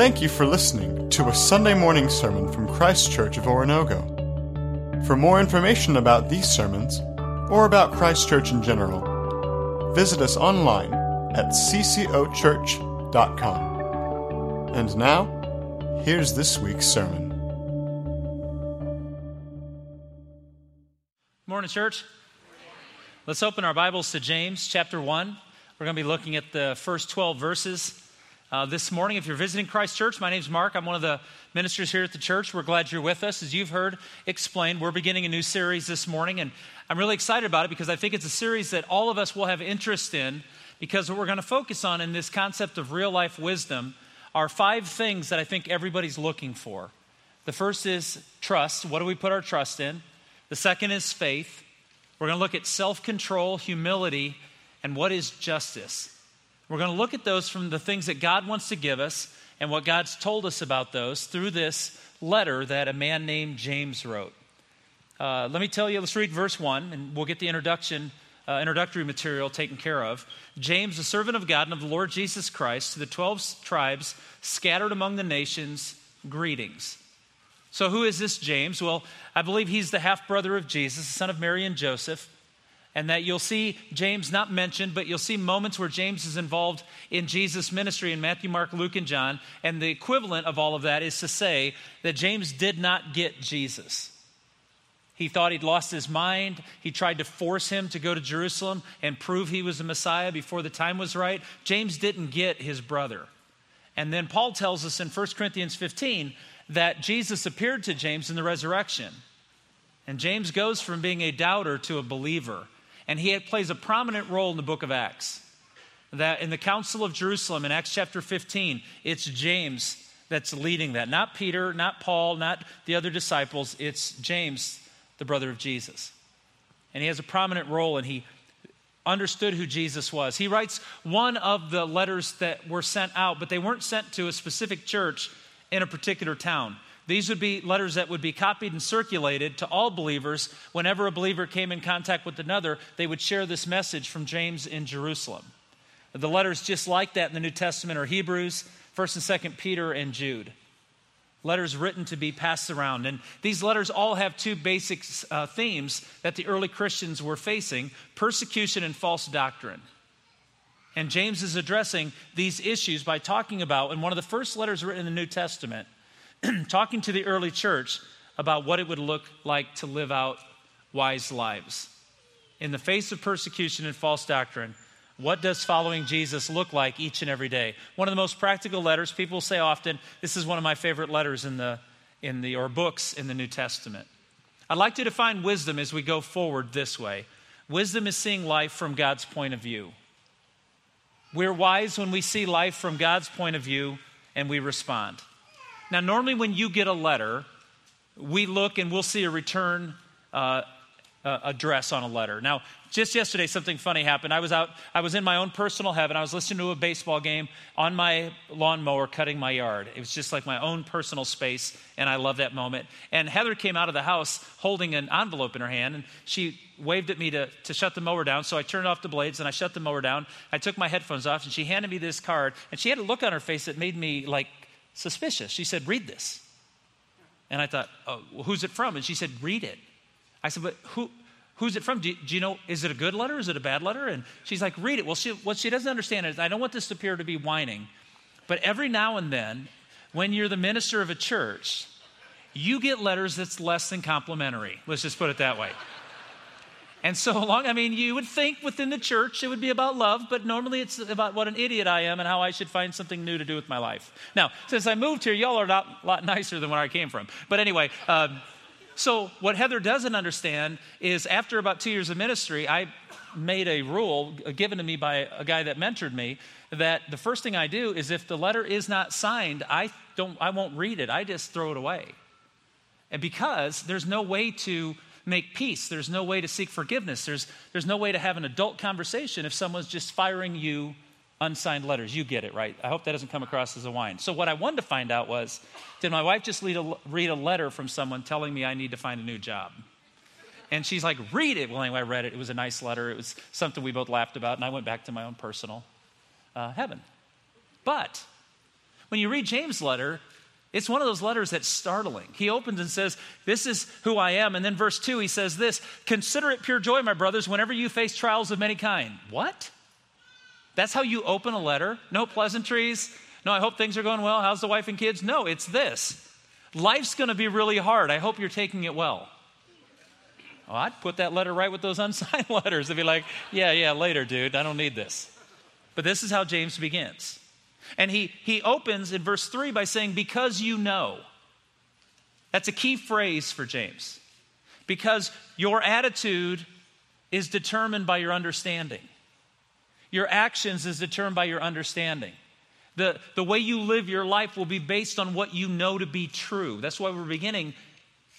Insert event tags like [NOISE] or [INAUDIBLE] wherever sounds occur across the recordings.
Thank you for listening to a Sunday morning sermon from Christ Church of Oronogo. For more information about these sermons, or about Christ Church in general, visit us online at ccochurch.com. And now, here's this week's sermon. Morning, church. Let's open our Bibles to James chapter 1. We're going to be looking at the first 12 verses uh, this morning. If you're visiting Christ Church, my name's Mark. I'm one of the ministers here at the church. We're glad you're with us. As you've heard explained, we're beginning a new series this morning, and I'm really excited about it because I think it's a series that all of us will have interest in because what we're going to focus on in this concept of real life wisdom are five things that I think everybody's looking for. The first is trust. What do we put our trust in? The second is faith. We're going to look at self control, humility, and what is justice. We're going to look at those from the things that God wants to give us and what God's told us about those through this letter that a man named James wrote. Uh, let me tell you, let's read verse 1, and we'll get the introduction, uh, introductory material taken care of. James, the servant of God and of the Lord Jesus Christ, to the 12 tribes scattered among the nations, greetings. So, who is this James? Well, I believe he's the half brother of Jesus, the son of Mary and Joseph. And that you'll see James not mentioned, but you'll see moments where James is involved in Jesus' ministry in Matthew, Mark, Luke, and John. And the equivalent of all of that is to say that James did not get Jesus. He thought he'd lost his mind. He tried to force him to go to Jerusalem and prove he was the Messiah before the time was right. James didn't get his brother. And then Paul tells us in 1 Corinthians 15 that Jesus appeared to James in the resurrection. And James goes from being a doubter to a believer. And he plays a prominent role in the book of Acts. That in the Council of Jerusalem in Acts chapter 15, it's James that's leading that. Not Peter, not Paul, not the other disciples. It's James, the brother of Jesus. And he has a prominent role and he understood who Jesus was. He writes one of the letters that were sent out, but they weren't sent to a specific church in a particular town. These would be letters that would be copied and circulated to all believers. Whenever a believer came in contact with another, they would share this message from James in Jerusalem. The letters just like that in the New Testament are Hebrews, 1st and 2nd Peter, and Jude. Letters written to be passed around. And these letters all have two basic uh, themes that the early Christians were facing persecution and false doctrine. And James is addressing these issues by talking about, in one of the first letters written in the New Testament, [CLEARS THROAT] talking to the early church about what it would look like to live out wise lives. In the face of persecution and false doctrine, what does following Jesus look like each and every day? One of the most practical letters, people say often, this is one of my favorite letters in the, in the or books in the New Testament. I'd like to define wisdom as we go forward this way. Wisdom is seeing life from God's point of view. We're wise when we see life from God's point of view and we respond. Now, normally when you get a letter, we look and we'll see a return uh, uh, address on a letter. Now, just yesterday, something funny happened. I was out, I was in my own personal heaven. I was listening to a baseball game on my lawnmower cutting my yard. It was just like my own personal space, and I love that moment. And Heather came out of the house holding an envelope in her hand, and she waved at me to, to shut the mower down. So I turned off the blades and I shut the mower down. I took my headphones off, and she handed me this card, and she had a look on her face that made me like suspicious. She said, Read this. And I thought, oh, well, who's it from? And she said, Read it. I said, But who, who's it from? Do you, do you, know, is it a good letter? Is it a bad letter? And she's like, Read it. Well, she, what she doesn't understand is, I don't want this to appear to be whining, but every now and then, when you're the minister of a church, you get letters that's less than complimentary. Let's just put it that way. And so long, I mean, you would think within the church it would be about love, but normally it's about what an idiot I am and how I should find something new to do with my life. Now, since I moved here, y'all are a lot, nicer than where I came from. But anyway, um, so what Heather doesn't understand is after about two years of ministry, I made a rule given to me by a guy that mentored me that the first thing I do is if the letter is not signed, I don't, I won't read it. I just throw it away. And because there's no way to make peace. There's no way to seek forgiveness. There's, there's no way to have an adult conversation if someone's just firing you unsigned letters. You get it, right? I hope that doesn't come across as a whine. So, what I wanted to find out was did my wife just read a, read a letter from someone telling me I need to find a new job? And she's like, read it. Well, anyway, I read it. It was a nice letter. It was something we both laughed about, and I went back to my own personal uh, heaven. But When you read James' letter, it's one of those letters that's startling. He opens and says, This is who I am. And then verse 2, he says this Consider it pure joy, my brothers, whenever you face trials of many kind. What? That's how you open a letter? No pleasantries? No, I hope things are going well. How's the wife and kids? No, it's this. Life's going to be really hard. I hope you're taking it well. Oh, I'd put that letter right with those [LAUGHS] unsigned letters. They'd be like, Yeah, yeah, later, dude. I don't need this. But this is how James begins. And he, he opens in verse 3 by saying, Because you know. That's a key phrase for James. Because your attitude is determined by your understanding. Your actions is determined by your understanding. The, the way you live your life will be based on what you know to be true. That's why we're beginning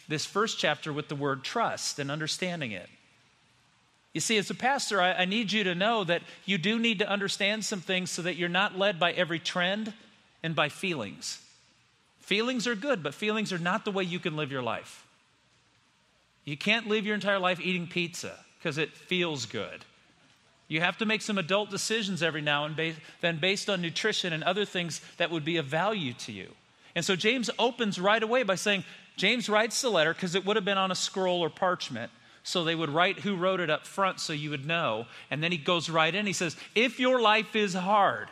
this first chapter with the word trust and understanding it. You see, as a pastor, I, I, need you to know that you do need to understand some things so that you're not led by every trend and by feelings. Feelings are good, but feelings are not the way you can live your life. You can't live your entire life eating pizza because it feels good. You have to make some adult decisions every now and then based on nutrition and other things that would be of value to you. And so James opens right away by saying, James writes the letter because it would have been on a scroll or parchment. So they would write who wrote it up front so you would know. And then he goes right in. He says, If your life is hard,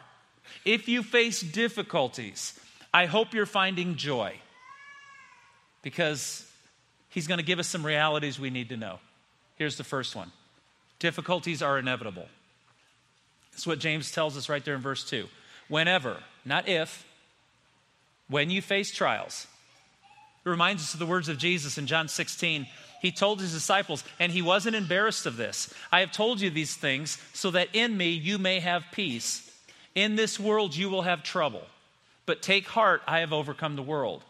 if you face difficulties, I hope you're finding joy. Because he's going to give us some realities we need to know. Here's the first one difficulties are inevitable. That's what James tells us right there in verse 2. Whenever, not if, when you face trials, it reminds us of the words of Jesus in John 16 he told his disciples, and he wasn't embarrassed of this. I have told you these things so that in me you may have peace. In this world you will have trouble, but take heart, I have overcome the world.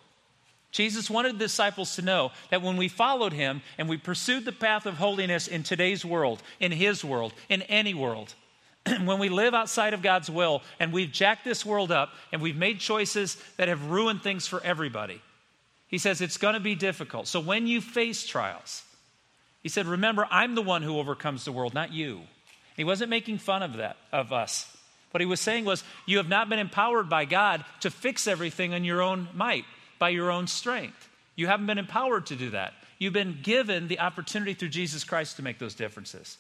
Jesus wanted the disciples to know that when we followed him and we pursued the path of holiness in today's world, in his world, in any world, [CLEARS THROAT] when we live outside of God's will and we've jacked this world up and we've made choices that have ruined things for everybody, he says it's going to be difficult. So when you face trials, he said, remember, I'm the one who overcomes the world, not you. He wasn't making fun of that, of us. What he was saying was, you have not been empowered by God to fix everything in your own might, by your own strength. You haven't been empowered to do that. You've been given the opportunity through Jesus Christ to make those differences.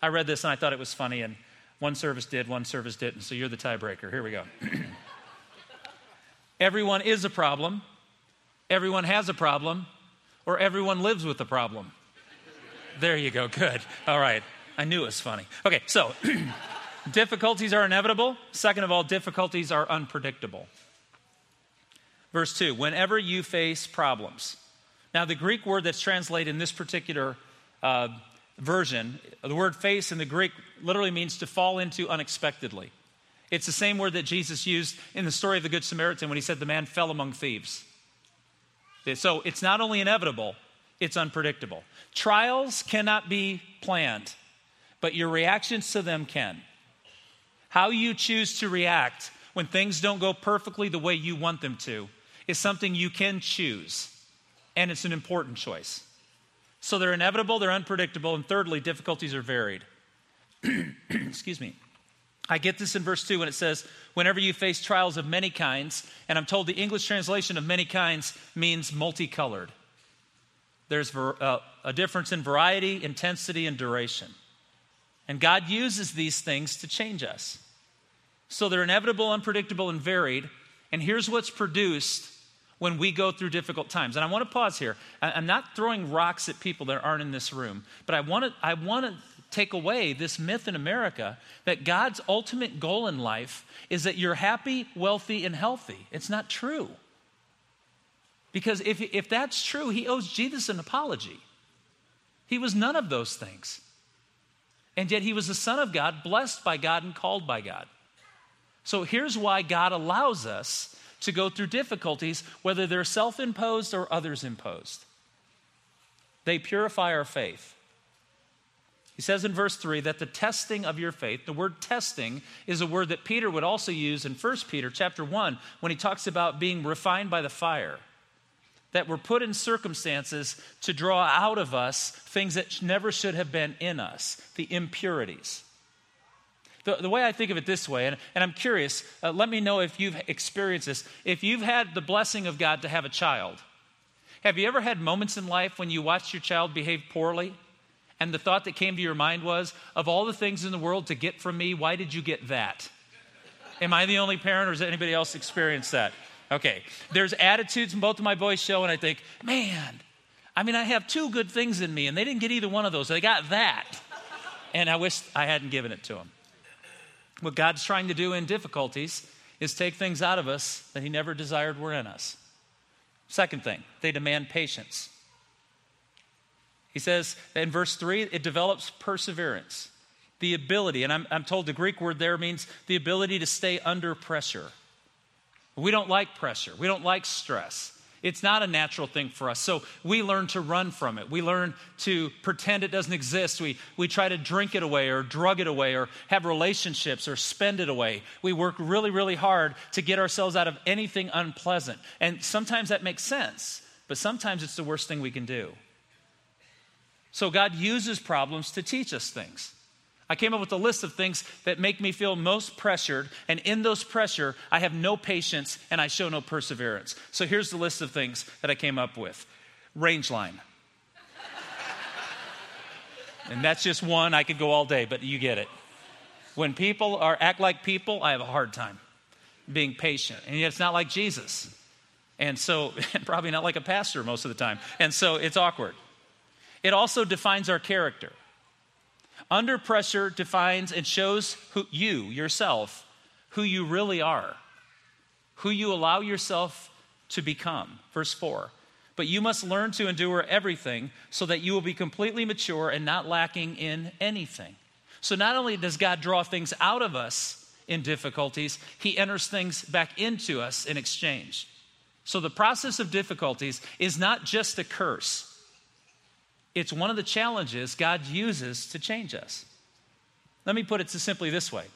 I read this and I thought it was funny, and one service did, one service didn't. So you're the tiebreaker. Here we go. [CLEARS THROAT] Everyone is a problem, everyone has a problem or everyone lives with a problem. There you go. Good. All right. I knew it was funny. Okay, so [CLEARS THROAT] difficulties are inevitable. Second of all, difficulties are unpredictable. Verse 2 whenever you face problems. Now, the Greek word that's translated in this particular uh, version, the word face in the Greek literally means to fall into unexpectedly. It's the same word that Jesus used in the story of the Good Samaritan when he said the man fell among thieves. So it's not only inevitable, it's unpredictable. Trials cannot be planned, but your reactions to them can. How you choose to react when things don't go perfectly the way you want them to is something you can choose, and it's an important choice. So they're inevitable, they're unpredictable, and thirdly, difficulties are varied. [CLEARS THROAT] Excuse me. I get this in verse 2 when it says, Whenever you face trials of many kinds, and I'm told the English translation of many kinds means multicolored. There's uh, a difference in variety, intensity, and duration. And God uses these things to change us. So they're inevitable, unpredictable, and varied. And here's what's produced when we go through difficult times. And I want to pause here. I'm not throwing rocks at people that aren't in this room, but I want to, I want to take away this myth in America that God's ultimate goal in life is that you're happy, wealthy, and healthy. It's not true. Because if, if that's true, he owes Jesus an apology. He was none of those things. And yet he was the Son of God, blessed by God, and called by God. So here's why God allows us to go through difficulties, whether they're self imposed or others imposed. They purify our faith. He says in verse 3 that the testing of your faith, the word testing is a word that Peter would also use in 1 Peter chapter 1 when he talks about being refined by the fire. That we're put in circumstances to draw out of us things that never should have been in us, the impurities. The, the way I think of it this way, and, and I'm curious, uh, let me know if you've experienced this. If you've had the blessing of God to have a child, have you ever had moments in life when you watched your child behave poorly? And the thought that came to your mind was, of all the things in the world to get from me, why did you get that? Am I the only parent, or has anybody else experienced that? Okay. There's attitudes in both of my boys show, and I think, man, I mean, I have two good things in me, and they didn't get either one of those. They got that. And I wish I hadn't given it to them. What God's trying to do in difficulties is take things out of us that He never desired were in us. Second thing, they demand patience. He says in verse 3, it develops perseverance, the ability, and I'm, I'm told the Greek word there means the ability to stay under pressure. We don't like pressure, we don't like stress. It's not a natural thing for us. So we learn to run from it. We learn to pretend it doesn't exist. We, we try to drink it away or drug it away or have relationships or spend it away. We work really, really hard to get ourselves out of anything unpleasant. And sometimes that makes sense, but sometimes it's the worst thing we can do. So God uses problems to teach us things. I came up with a list of things that make me feel most pressured, and in those pressure, I have no patience and I show no perseverance. So here's the list of things that I came up with range line. and that's just one, I could go all day, but you get it. When people are act like people, I have a hard time being patient. And yet it's not like Jesus. And so, and [LAUGHS] probably not like a pastor most of the time. And so it's awkward. It also defines our character. Under pressure defines and shows who you, yourself, who you really are, who you allow yourself to become. Verse 4. But you must learn to endure everything so that you will be completely mature and not lacking in anything. So not only does God draw things out of us in difficulties, He enters things back into us in exchange. So the process of difficulties is not just a curse it's one of the challenges God uses to change us. Let me put it simply this way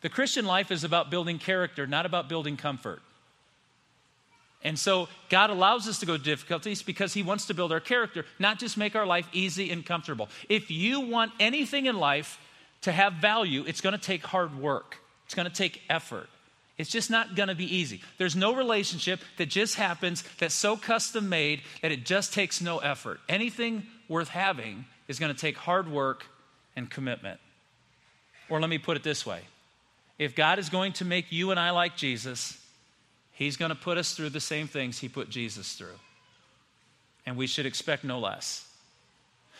the Christian life is about building character, not about building comfort. And so God allows us to go to difficulties because He wants to build our character, not just make our life easy and comfortable. If you want anything in life to have value, it's going to take hard work, it's going to take effort. It's just not going to be easy. There's no relationship that just happens that's so custom made that it just takes no effort. Anything worth having is going to take hard work and commitment. Or let me put it this way if God is going to make you and I like Jesus, He's going to put us through the same things He put Jesus through. And we should expect no less.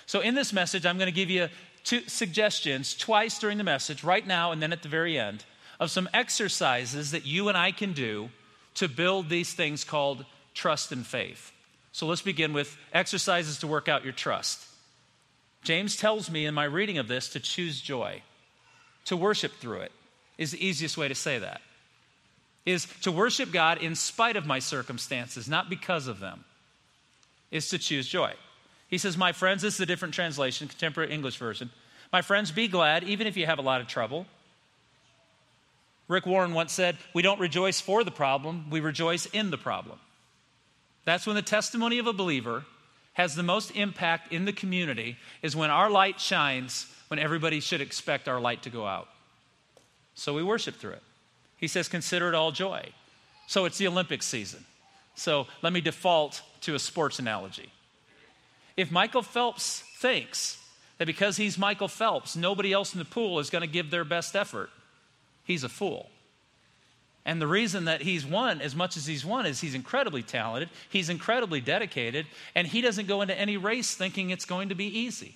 So, in this message, I'm going to give you two suggestions twice during the message, right now and then at the very end, of some exercises that you and I can do to build these things called trust and faith. So let's begin with exercises to work out your trust. James tells me in my reading of this to choose joy, to worship through it is the easiest way to say that. Is to worship God in spite of my circumstances, not because of them, is to choose joy. He says, My friends, this is a different translation, contemporary English version. My friends, be glad, even if you have a lot of trouble. Rick Warren once said, We don't rejoice for the problem, we rejoice in the problem. That's when the testimony of a believer has the most impact in the community, is when our light shines when everybody should expect our light to go out. So we worship through it. He says, Consider it all joy. So it's the Olympic season. So let me default to a sports analogy. If Michael Phelps thinks that because he's Michael Phelps, nobody else in the pool is going to give their best effort, he's a fool. And the reason that he's won as much as he's won is he's incredibly talented, he's incredibly dedicated, and he doesn't go into any race thinking it's going to be easy.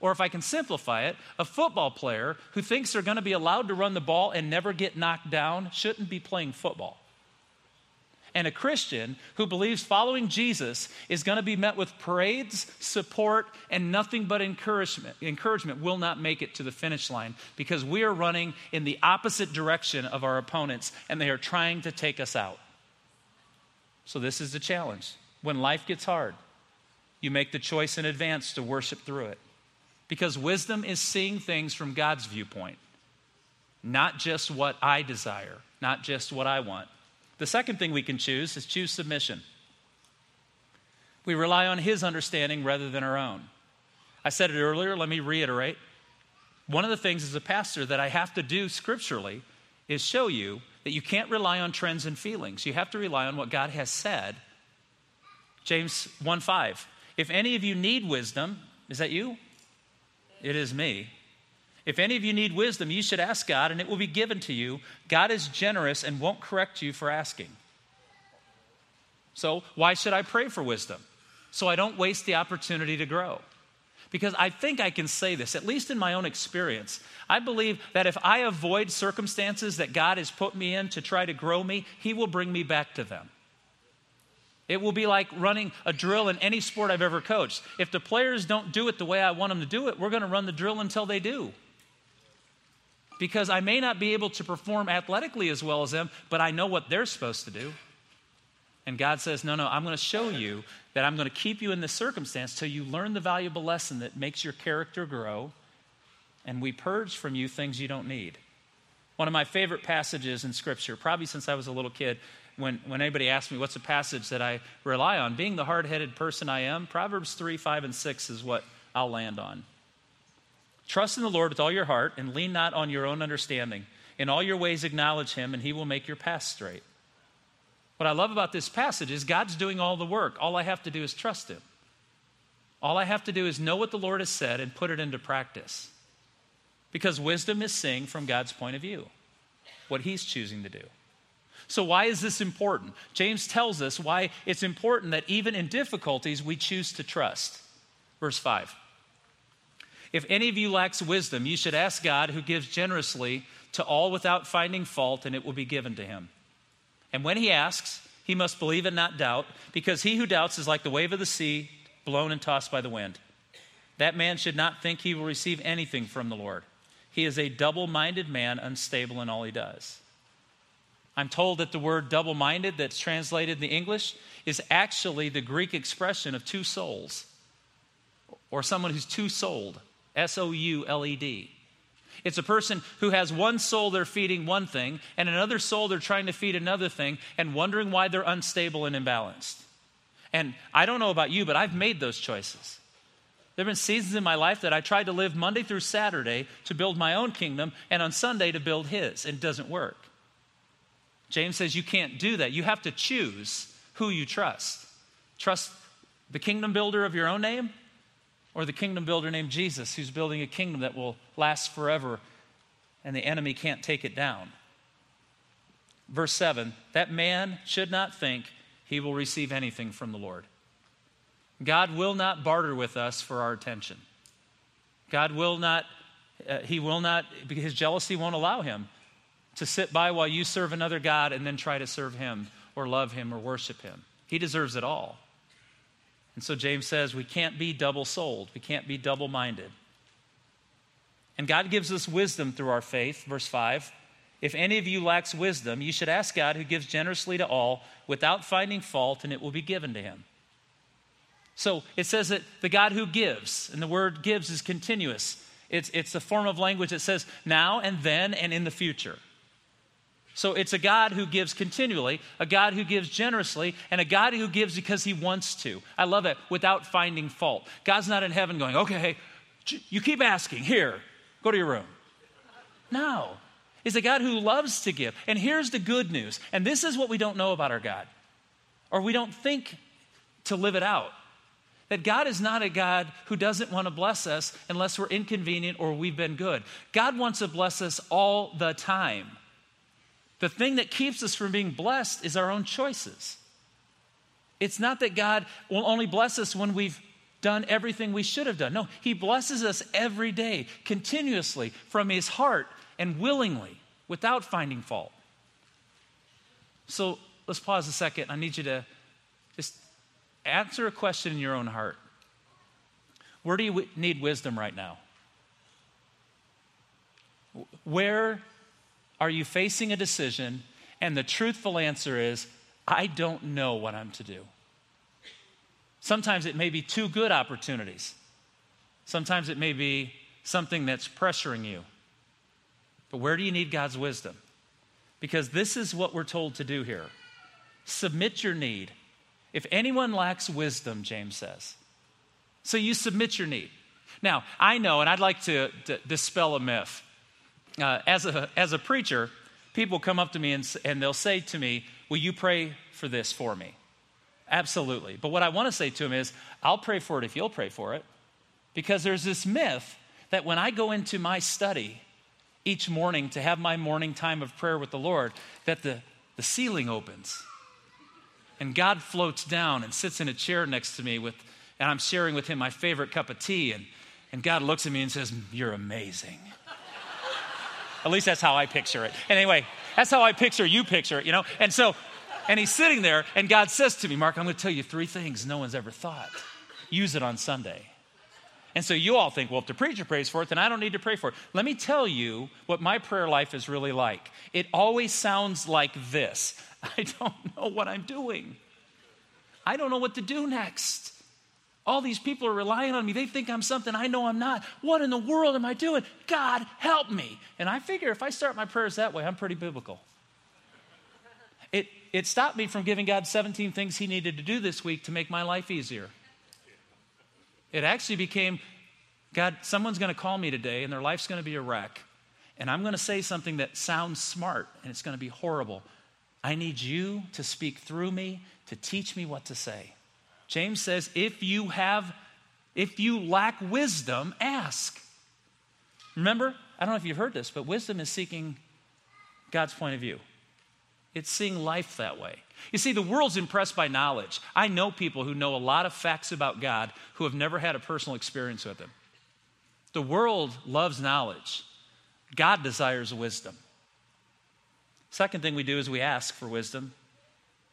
Or if I can simplify it, a football player who thinks they're going to be allowed to run the ball and never get knocked down shouldn't be playing football. And a Christian who believes following Jesus is going to be met with parades, support, and nothing but encouragement, encouragement will not make it to the finish line because we are running in the opposite direction of our opponents and they are trying to take us out. So, this is the challenge. When life gets hard, you make the choice in advance to worship through it. Because wisdom is seeing things from God's viewpoint, not just what I desire, not just what I want. The second thing we can choose is choose submission. We rely on His understanding rather than our own. I said it earlier, let me reiterate. One of the things as a pastor that I have to do scripturally is show you that you can't rely on trends and feelings. You have to rely on what God has said. James 1 5. If any of you need wisdom, is that you? It is me. If any of you need wisdom, you should ask God, and it will be given to you. God is generous and won't correct you for asking. So, why should I pray for wisdom? So I don't waste the opportunity to grow. Because I think I can say this, at least in my own experience. I believe that if I avoid circumstances that God has put me in to try to grow me, He will bring me back to them. It will be like running a drill in any sport I've ever coached. If the players don't do it the way I want them to do it, we're going to run the drill until they do. Because I may not be able to perform athletically as well as them, but I know what they're supposed to do. And God says, No, no, I'm going to show you that I'm going to keep you in this circumstance till you learn the valuable lesson that makes your character grow, and we purge from you things you don't need. One of my favorite passages in Scripture, probably since I was a little kid, when, when anybody asks me what's a passage that I rely on, being the hard headed person I am, Proverbs 3, 5, and 6 is what I'll land on. Trust in the Lord with all your heart and lean not on your own understanding. In all your ways, acknowledge him, and he will make your path straight. What I love about this passage is God's doing all the work. All I have to do is trust him. All I have to do is know what the Lord has said and put it into practice. Because wisdom is seeing from God's point of view what he's choosing to do. So, why is this important? James tells us why it's important that even in difficulties, we choose to trust. Verse 5 If any of you lacks wisdom, you should ask God, who gives generously to all without finding fault, and it will be given to him. And when he asks, he must believe and not doubt, because he who doubts is like the wave of the sea, blown and tossed by the wind. That man should not think he will receive anything from the Lord. He is a double minded man, unstable in all he does. I'm told that the word double minded that's translated in the English is actually the Greek expression of two souls, or someone who's two souled, S O U L E D. It's a person who has one soul they're feeding one thing, and another soul they're trying to feed another thing, and wondering why they're unstable and imbalanced. And I don't know about you, but I've made those choices. There have been seasons in my life that I tried to live Monday through Saturday to build my own kingdom, and on Sunday to build His, and it doesn't work. James says you can't do that. You have to choose who you trust. Trust the kingdom builder of your own name or the kingdom builder named Jesus who's building a kingdom that will last forever and the enemy can't take it down. Verse 7 that man should not think he will receive anything from the Lord. God will not barter with us for our attention. God will not, uh, he will not, because his jealousy won't allow him to sit by while you serve another God and then try to serve him or love him or worship him. He deserves it all. And so James says we can't be double souled, we can't be double minded. And God gives us wisdom through our faith. Verse 5 If any of you lacks wisdom, you should ask God, who gives generously to all without finding fault, and it will be given to him. So it says that the God who gives, and the word gives is continuous. It's, it's the form of language that says now and then and in the future. So it's a God who gives continually, a God who gives generously, and a God who gives because he wants to. I love it, without finding fault. God's not in heaven going, okay, you keep asking, here, go to your room. No. He's a God who loves to give. And here's the good news, and this is what we don't know about our God, or we don't think to live it out. That God is not a God who doesn't want to bless us unless we're inconvenient or we've been good. God wants to bless us all the time. The thing that keeps us from being blessed is our own choices. It's not that God will only bless us when we've done everything we should have done. No, He blesses us every day, continuously, from His heart and willingly, without finding fault. So let's pause a second. I need you to just answer a question in your own heart. Where do you need wisdom right now? Where are you facing a decision and the truthful answer is, I don't know what I'm to do? Sometimes it may be two good opportunities. Sometimes it may be something that's pressuring you. But where do you need God's wisdom? Because this is what we're told to do here submit your need. If anyone lacks wisdom, James says. So you submit your need. Now, I know, and I'd like to, to dispel a myth. Uh, as, a, as a preacher, people come up to me and, and they'll say to me, Will you pray for this for me? Absolutely. But what I want to say to them is, I'll pray for it if you'll pray for it. Because there's this myth that when I go into my study each morning to have my morning time of prayer with the Lord, that the, the ceiling opens and God floats down and sits in a chair next to me with, and I'm sharing with him my favorite cup of tea, and, and God looks at me and says, You're amazing. At least that's how I picture it. Anyway, that's how I picture you picture it, you know? And so, and he's sitting there, and God says to me, Mark, I'm going to tell you three things no one's ever thought. Use it on Sunday. And so you all think, well, if the preacher prays for it, then I don't need to pray for it. Let me tell you what my prayer life is really like. It always sounds like this [LAUGHS] I don't know what I'm doing. I don't know what to do next. All these people are relying on me. They think I'm something I know I'm not. What in the world am I doing? God, help me. And I figure if I start my prayers that way, I'm pretty biblical. It, it stopped me from giving God 17 things He needed to do this week to make my life easier. It actually became God, someone's going to call me today and their life's going to be a wreck. And I'm going to say something that sounds smart and it's going to be horrible. I need you to speak through me to teach me what to say. James says, if you have, if you lack wisdom, ask. Remember, I don't know if you've heard this, but wisdom is seeking God's point of view. It's seeing life that way. You see, the world's impressed by knowledge. I know people who know a lot of facts about God who have never had a personal experience with Him. The world loves knowledge, God desires wisdom. Second thing we do is we ask for wisdom.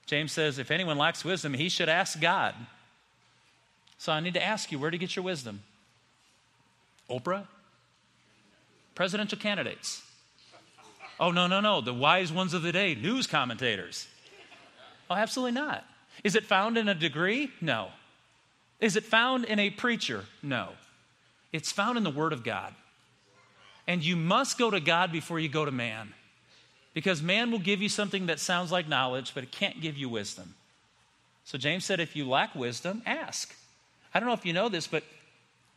James says, if anyone lacks wisdom, he should ask God. So I need to ask you, where do you get your wisdom? Oprah? Presidential candidates? Oh, no, no, no. The wise ones of the day, news commentators. Oh, absolutely not. Is it found in a degree? No. Is it found in a preacher? No. It's found in the Word of God. And you must go to God before you go to man. Because man will give you something that sounds like knowledge, but it can't give you wisdom. So James said, if you lack wisdom, ask. I don't know if you know this, but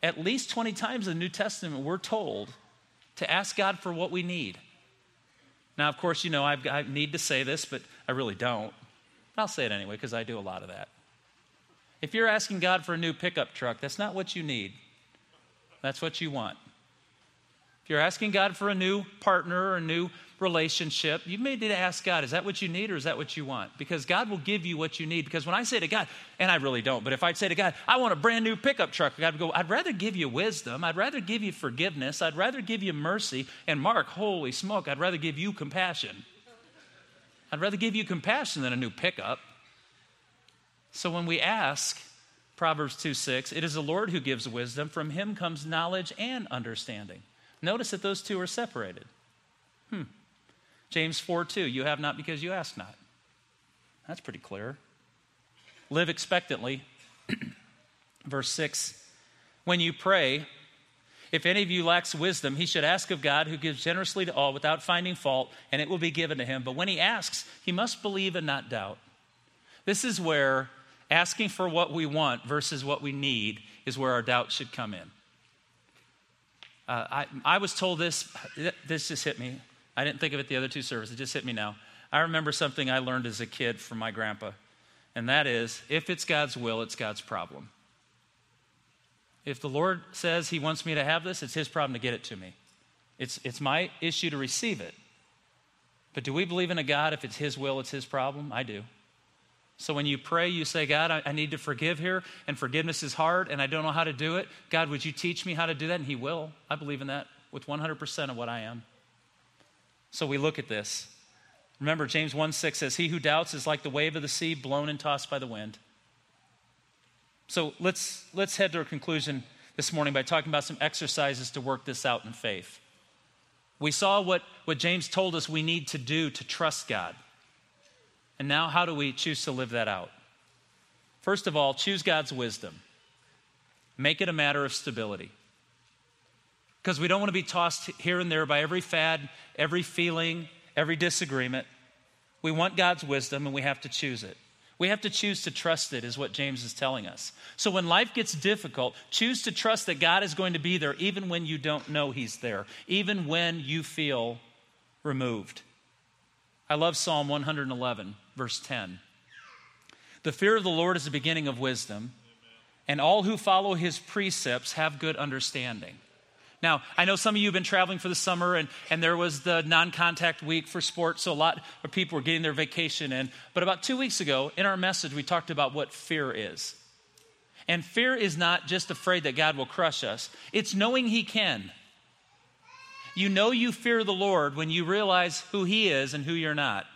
at least 20 times in the New Testament, we're told to ask God for what we need. Now, of course, you know, I've, i need to say this, but I really don't. I'll say it anyway because I do a lot of that. If you're asking God for a new pickup truck, that's not what you need. That's what you want. You're asking God for a new partner or a new relationship, you may need to ask God, is that what you need or is that what you want? Because God will give you what you need. Because when I say to God, and I really don't, but if I'd say to God, I want a brand new pickup truck, God would go, I'd rather give you wisdom. I'd rather give you forgiveness. I'd rather give you mercy. And Mark, holy smoke, I'd rather give you compassion. I'd rather give you compassion than a new pickup. So when we ask, Proverbs 2 6, it is the Lord who gives wisdom. From him comes knowledge and understanding. Notice that those two are separated. Hmm. James 4 2, you have not because you ask not. That's pretty clear. Live expectantly. [CLEARS THROAT] Verse 6 When you pray, if any of you lacks wisdom, he should ask of God, who gives generously to all without finding fault, and it will be given to him. But when he asks, he must believe and not doubt. This is where asking for what we want versus what we need is where our doubt should come in. Uh, I, I was told this, this just hit me. I didn't think of it the other two services. It just hit me now. I remember something I learned as a kid from my grandpa, and that is if it's God's will, it's God's problem. If the Lord says He wants me to have this, it's His problem to get it to me. It's, it's my issue to receive it. But do we believe in a God? If it's His will, it's His problem? I do. So when you pray, you say, God, I, I, need to forgive here, and forgiveness is hard, and I don't know how to do it. God, would you teach me how to do that? And He will. I believe in that with 100% of what I am. So we look at this. Remember, James 1 6 says, He who doubts is like the wave of the sea blown and tossed by the wind. So let's, let's head to a conclusion this morning by talking about some exercises to work this out in faith. We saw what, what James told us we need to do to trust God. And now, how do we choose to live that out? First of all, choose God's wisdom, make it a matter of stability because we don't want to be tossed here and there by every fad, every feeling, every disagreement. We want God's wisdom and we have to choose it. We have to choose to trust it, is what James is telling us. So when life gets difficult, choose to trust that God is going to be there even when you don't know He's there, even when you feel removed. I love Psalm 111, verse 10. The fear of the Lord is the beginning of wisdom, and all who follow His precepts have good understanding. Now, I know some of you have been traveling for the summer, and, and there was the non contact week for sports, so a lot of people were getting their vacation in. But about two weeks ago, in our message, we talked about what fear is. And fear is not just afraid that God will crush us, it's knowing He can. You know you fear the Lord when you realize who He is and who you're not.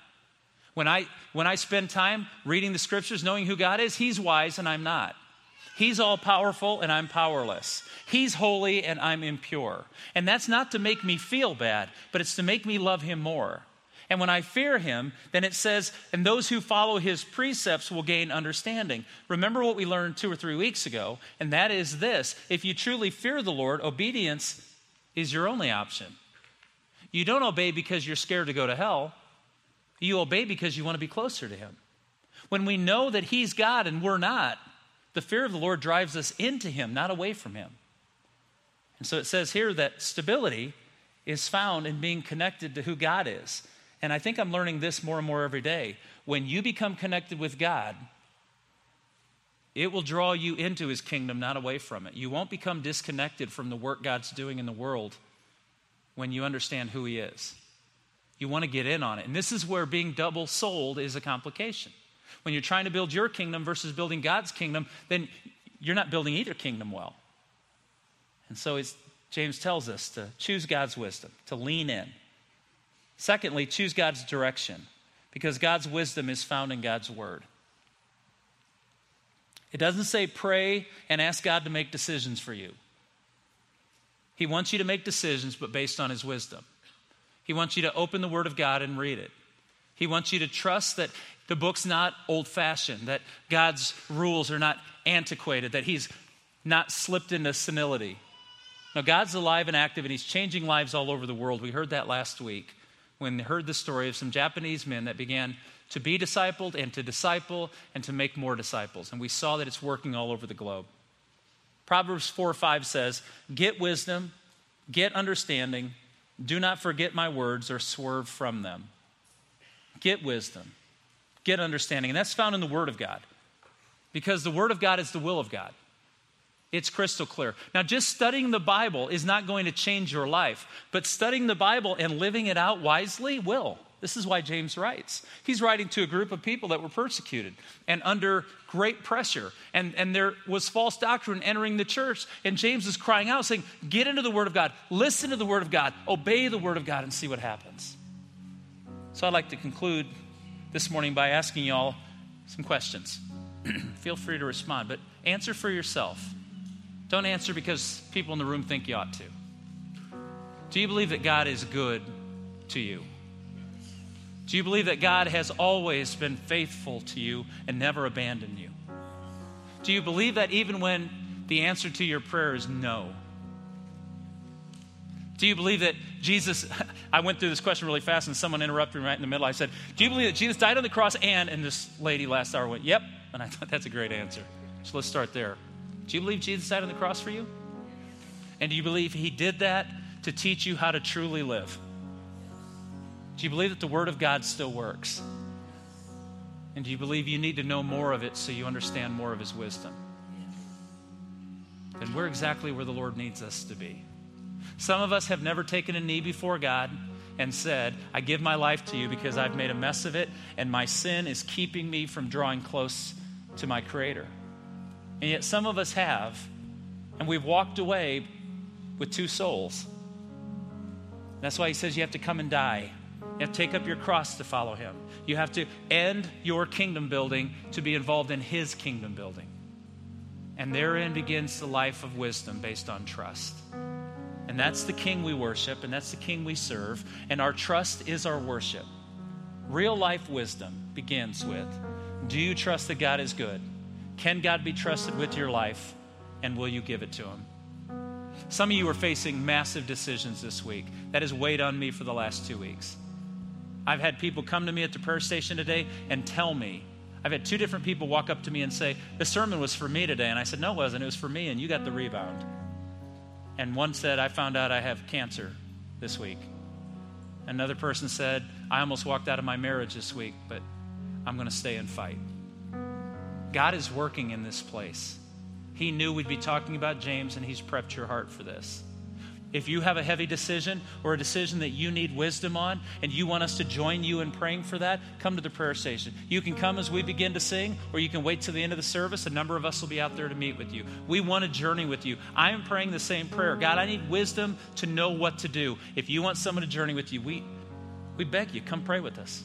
When I, when I spend time reading the scriptures, knowing who God is, He's wise and I'm not. He's all powerful and I'm powerless. He's holy and I'm impure. And that's not to make me feel bad, but it's to make me love him more. And when I fear him, then it says, and those who follow his precepts will gain understanding. Remember what we learned two or three weeks ago, and that is this if you truly fear the Lord, obedience is your only option. You don't obey because you're scared to go to hell, you obey because you want to be closer to him. When we know that he's God and we're not, the fear of the Lord drives us into Him, not away from Him. And so it says here that stability is found in being connected to who God is. And I think I'm learning this more and more every day. When you become connected with God, it will draw you into his kingdom, not away from it. You won't become disconnected from the work God's doing in the world when you understand who he is. You want to get in on it. And this is where being double souled is a complication when you're trying to build your kingdom versus building God's kingdom, then you're not building either kingdom well. And so James tells us to choose God's wisdom, to lean in. Secondly, choose God's direction, because God's wisdom is found in God's word. It doesn't say pray and ask God to make decisions for you. He wants you to make decisions, but based on His wisdom. He wants you to open the Word of God and read it. He wants you to trust that the book's not old fashioned, that God's rules are not antiquated, that He's not slipped into senility. Now, God's alive and active, and He's changing lives all over the world. We heard that last week when we heard the story of some Japanese men that began to be discipled and to disciple and to make more disciples. And we saw that it's working all over the globe. Proverbs 4 5 says, Get wisdom, get understanding, do not forget my words or swerve from them. Get wisdom get understanding. And that's found in the Word of God because the Word of God is the will of God. It's crystal clear. Now, just studying the Bible is not going to change your life, but studying the Bible and living it out wisely will. This is why James writes. He's writing to a group of people that were persecuted and under great pressure. And, and there was false doctrine entering the church. And James is crying out, saying, Get into the Word of God, listen to the Word of God, obey the Word of God, and see what happens. So I'd like to conclude this morning by asking y'all some questions. [CLEARS THROAT] Feel free to respond, but answer for yourself. Don't answer because people in the room think you ought to. Do you believe that God is good to you? Do you believe that God has always been faithful to you and never abandoned you? Do you believe that even when the answer to your prayer is no, do you believe that Jesus? [LAUGHS] I went through this question really fast and someone interrupted me right in the middle. I said, Do you believe that Jesus died on the cross and, and this lady last hour went, Yep. And I thought that's a great answer. So let's start there. Do you believe Jesus died on the cross for you? And do you believe he did that to teach you how to truly live? Do you believe that the Word of God still works? And do you believe you need to know more of it so you understand more of His wisdom? Then we're exactly where the Lord needs us to be. Some of us have never taken a knee before God and said, I give my life to you because I've made a mess of it and my sin is keeping me from drawing close to my Creator. And yet some of us have, and we've walked away with two souls. That's why he says you have to come and die. You have to take up your cross to follow him. You have to end your kingdom building to be involved in his kingdom building. And therein begins the life of wisdom based on trust. And that's the king we worship, and that's the king we serve, and our trust is our worship. Real life wisdom begins with Do you trust that God is good? Can God be trusted with your life, and will you give it to him? Some of you are facing massive decisions this week. That has weighed on me for the last two weeks. I've had people come to me at the prayer station today and tell me, I've had two different people walk up to me and say, The sermon was for me today. And I said, No, it wasn't. It was for me, and you got the rebound. And one said, I found out I have cancer this week. Another person said, I almost walked out of my marriage this week, but I'm going to stay and fight. God is working in this place. He knew we'd be talking about James, and He's prepped your heart for this. If you have a heavy decision or a decision that you need wisdom on and you want us to join you in praying for that, come to the prayer station. You can come as we begin to sing, or you can wait till the end of the service. A number of us will be out there to meet with you. We want to journey with you. I am praying the same prayer God, I need wisdom to know what to do. If you want someone to journey with you, we, we beg you, come pray with us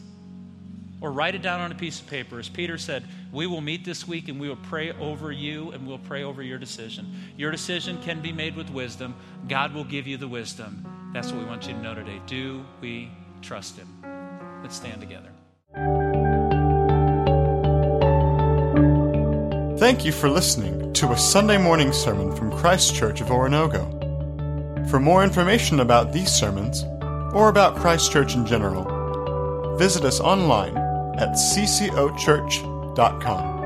or write it down on a piece of paper. As Peter said, we will meet this week and we will pray over you and we'll pray over your decision. Your decision can be made with wisdom. God will give you the wisdom. That's what we want you to know today. Do we trust Him? Let's stand together. Thank you for listening to a Sunday morning sermon from Christ Church of Oronogo. For more information about these sermons, or about Christ Church in general, visit us online at ccochurch.com.